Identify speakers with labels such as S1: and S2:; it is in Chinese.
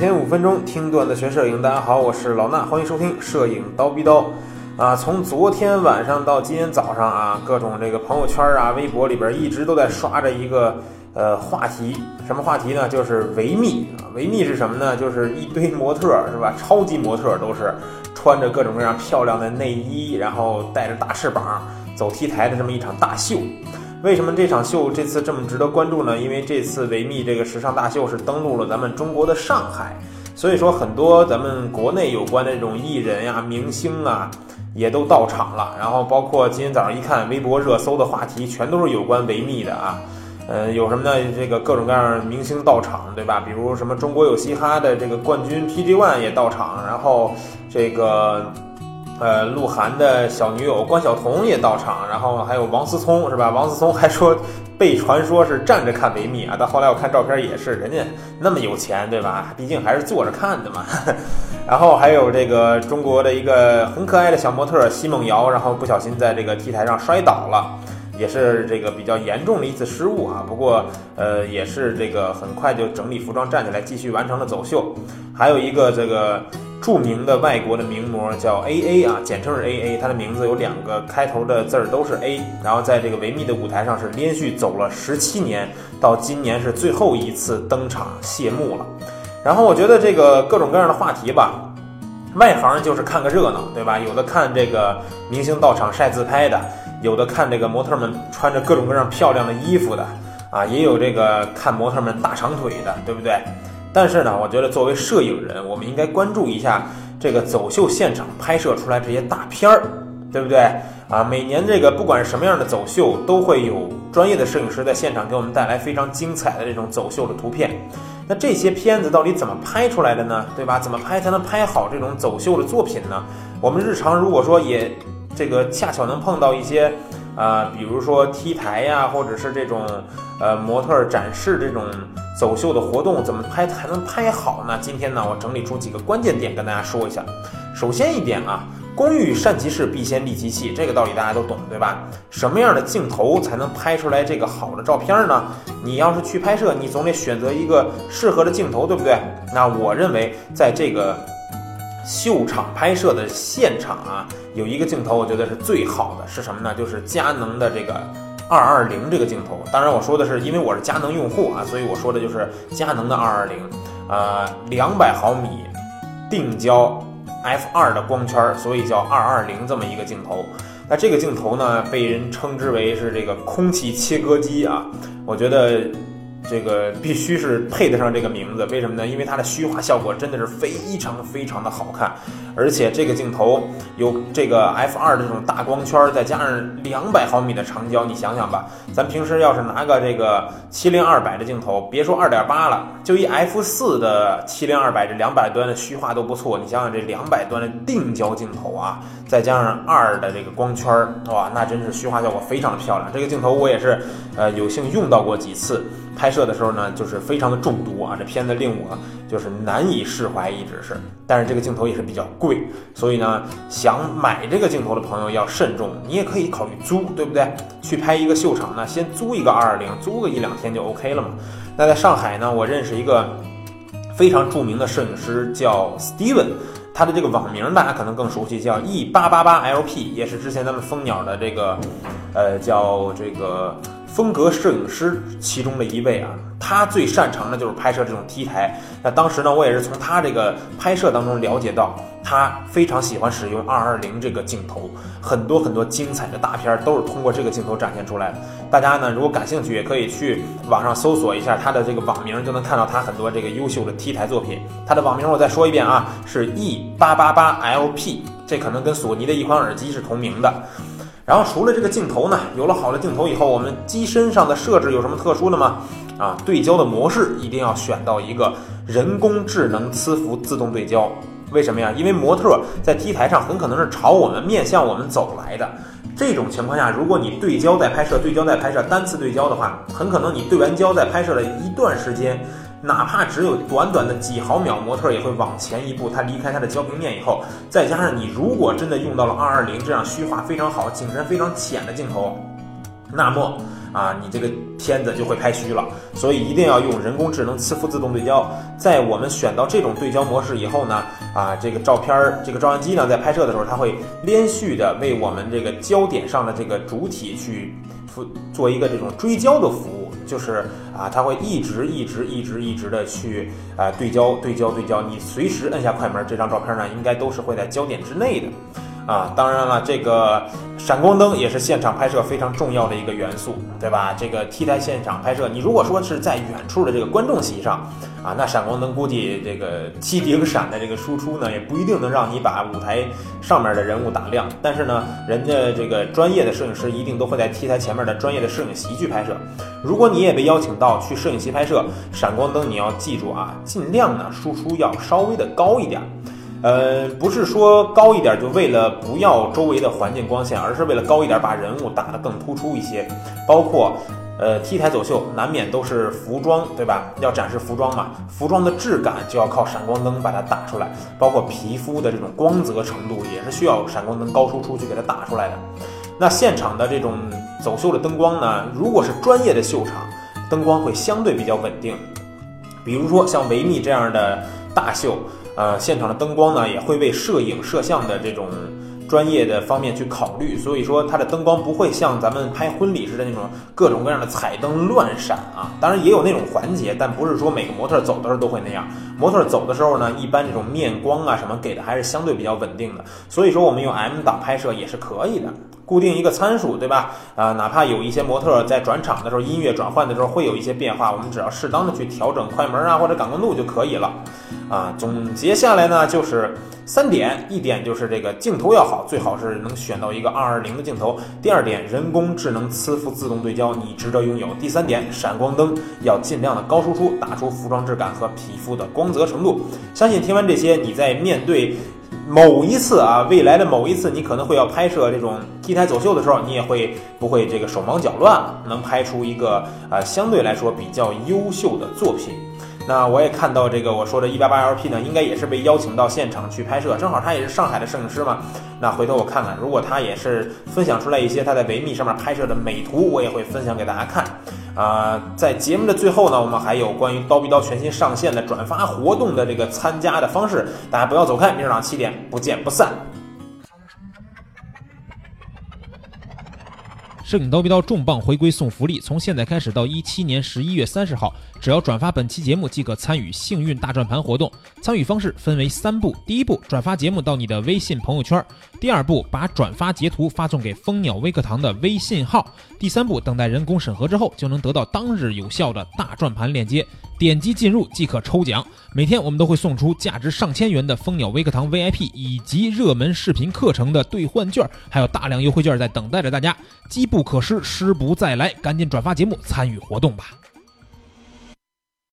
S1: 天五分钟听段子学摄影，大家好，我是老衲，欢迎收听摄影刀逼刀。啊，从昨天晚上到今天早上啊，各种这个朋友圈啊、微博里边一直都在刷着一个呃话题，什么话题呢？就是维密啊。维密是什么呢？就是一堆模特是吧？超级模特都是穿着各种各样漂亮的内衣，然后带着大翅膀走 T 台的这么一场大秀。为什么这场秀这次这么值得关注呢？因为这次维密这个时尚大秀是登陆了咱们中国的上海，所以说很多咱们国内有关的这种艺人呀、明星啊，也都到场了。然后包括今天早上一看微博热搜的话题，全都是有关维密的啊。呃，有什么呢？这个各种各样明星到场，对吧？比如什么中国有嘻哈的这个冠军 PG One 也到场，然后这个。呃，鹿晗的小女友关晓彤也到场，然后还有王思聪是吧？王思聪还说被传说是站着看维密啊，但后来我看照片也是，人家那么有钱对吧？毕竟还是坐着看的嘛。然后还有这个中国的一个很可爱的小模特奚梦瑶，然后不小心在这个 T 台上摔倒了，也是这个比较严重的一次失误啊。不过呃，也是这个很快就整理服装站起来，继续完成了走秀。还有一个这个。著名的外国的名模叫 A A 啊，简称是 A A，她的名字有两个开头的字儿都是 A，然后在这个维密的舞台上是连续走了十七年，到今年是最后一次登场谢幕了。然后我觉得这个各种各样的话题吧，外行就是看个热闹，对吧？有的看这个明星到场晒自拍的，有的看这个模特们穿着各种各样漂亮的衣服的，啊，也有这个看模特们大长腿的，对不对？但是呢，我觉得作为摄影人，我们应该关注一下这个走秀现场拍摄出来这些大片儿，对不对啊？每年这个不管什么样的走秀，都会有专业的摄影师在现场给我们带来非常精彩的这种走秀的图片。那这些片子到底怎么拍出来的呢？对吧？怎么拍才能拍好这种走秀的作品呢？我们日常如果说也这个恰巧能碰到一些。啊，比如说 T 台呀，或者是这种呃模特展示这种走秀的活动，怎么拍才能拍好呢？今天呢，我整理出几个关键点跟大家说一下。首先一点啊，工欲善其事，必先利其器，这个道理大家都懂，对吧？什么样的镜头才能拍出来这个好的照片呢？你要是去拍摄，你总得选择一个适合的镜头，对不对？那我认为在这个。秀场拍摄的现场啊，有一个镜头，我觉得是最好的，是什么呢？就是佳能的这个二二零这个镜头。当然，我说的是因为我是佳能用户啊，所以我说的就是佳能的二二零，呃，两百毫米定焦 f 二的光圈，所以叫二二零这么一个镜头。那这个镜头呢，被人称之为是这个空气切割机啊，我觉得。这个必须是配得上这个名字，为什么呢？因为它的虚化效果真的是非常非常的好看，而且这个镜头有这个 f 二的这种大光圈，再加上两百毫米的长焦，你想想吧，咱平时要是拿个这个七零二百的镜头，别说二点八了，就一 f 四的七零二百这两百端的虚化都不错。你想想这两百端的定焦镜头啊，再加上二的这个光圈，哇，那真是虚化效果非常漂亮。这个镜头我也是呃有幸用到过几次。拍摄的时候呢，就是非常的中毒啊！这片子令我就是难以释怀，一直是。但是这个镜头也是比较贵，所以呢，想买这个镜头的朋友要慎重。你也可以考虑租，对不对？去拍一个秀场呢，先租一个二二零，租个一两天就 OK 了嘛。那在上海呢，我认识一个非常著名的摄影师，叫 Steven，他的这个网名大家可能更熟悉，叫 E 八八八 LP，也是之前咱们蜂鸟的这个，呃，叫这个。风格摄影师其中的一位啊，他最擅长的就是拍摄这种 T 台。那当时呢，我也是从他这个拍摄当中了解到，他非常喜欢使用二二零这个镜头，很多很多精彩的大片都是通过这个镜头展现出来的。大家呢，如果感兴趣，也可以去网上搜索一下他的这个网名，就能看到他很多这个优秀的 T 台作品。他的网名我再说一遍啊，是 E 八八八 LP，这可能跟索尼的一款耳机是同名的。然后除了这个镜头呢，有了好的镜头以后，我们机身上的设置有什么特殊的吗？啊，对焦的模式一定要选到一个人工智能磁浮自动对焦。为什么呀？因为模特在 T 台上很可能是朝我们面向我们走来的。这种情况下，如果你对焦在拍摄，对焦在拍摄，单次对焦的话，很可能你对完焦在拍摄了一段时间。哪怕只有短短的几毫秒，模特也会往前一步。他离开他的焦平面以后，再加上你如果真的用到了二二零这样虚化非常好、景深非常浅的镜头，那么啊，你这个片子就会拍虚了。所以一定要用人工智能磁浮自动对焦。在我们选到这种对焦模式以后呢，啊，这个照片儿，这个照相机呢，在拍摄的时候，它会连续的为我们这个焦点上的这个主体去做一个这种追焦的服务。就是啊，它会一直一直一直一直的去啊对焦对焦对焦。你随时摁下快门，这张照片呢，应该都是会在焦点之内的。啊，当然了，这个闪光灯也是现场拍摄非常重要的一个元素，对吧？这个 T 台现场拍摄，你如果说是在远处的这个观众席上，啊，那闪光灯估计这个机顶闪的这个输出呢，也不一定能让你把舞台上面的人物打亮。但是呢，人家这个专业的摄影师一定都会在 T 台前面的专业的摄影席去拍摄。如果你也被邀请到去摄影席拍摄，闪光灯你要记住啊，尽量呢输出要稍微的高一点。呃，不是说高一点就为了不要周围的环境光线，而是为了高一点把人物打得更突出一些。包括，呃，T 台走秀难免都是服装，对吧？要展示服装嘛，服装的质感就要靠闪光灯把它打出来。包括皮肤的这种光泽程度，也是需要闪光灯高输出去给它打出来的。那现场的这种走秀的灯光呢，如果是专业的秀场，灯光会相对比较稳定。比如说像维密这样的大秀。呃，现场的灯光呢，也会被摄影摄像的这种专业的方面去考虑，所以说它的灯光不会像咱们拍婚礼似的那种各种各样的彩灯乱闪啊。当然也有那种环节，但不是说每个模特走的时候都会那样。模特走的时候呢，一般这种面光啊什么给的还是相对比较稳定的。所以说我们用 M 档拍摄也是可以的。固定一个参数，对吧？啊，哪怕有一些模特在转场的时候，音乐转换的时候会有一些变化，我们只要适当的去调整快门啊或者感光度就可以了。啊，总结下来呢就是三点：一点就是这个镜头要好，最好是能选到一个二二零的镜头；第二点，人工智能磁浮自动对焦，你值得拥有；第三点，闪光灯要尽量的高输出，打出服装质感和皮肤的光泽程度。相信听完这些，你在面对。某一次啊，未来的某一次，你可能会要拍摄这种 T 台走秀的时候，你也会不会这个手忙脚乱了，能拍出一个呃相对来说比较优秀的作品。那我也看到这个我说的 188LP 呢，应该也是被邀请到现场去拍摄，正好他也是上海的摄影师嘛。那回头我看看，如果他也是分享出来一些他在维密上面拍摄的美图，我也会分享给大家看。啊，在节目的最后呢，我们还有关于刀逼刀全新上线的转发活动的这个参加的方式，大家不要走开，明儿早上七点不见不散。
S2: 摄影刀逼刀重磅回归送福利，从现在开始到一七年十一月三十号，只要转发本期节目即可参与幸运大转盘活动。参与方式分为三步：第一步，转发节目到你的微信朋友圈；第二步，把转发截图发送给蜂鸟微课堂的微信号；第三步，等待人工审核之后，就能得到当日有效的大转盘链接。点击进入即可抽奖，每天我们都会送出价值上千元的蜂鸟微课堂 VIP 以及热门视频课程的兑换券，还有大量优惠券在等待着大家，机不可失，失不再来，赶紧转发节目参与活动吧。